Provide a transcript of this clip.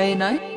Friday night.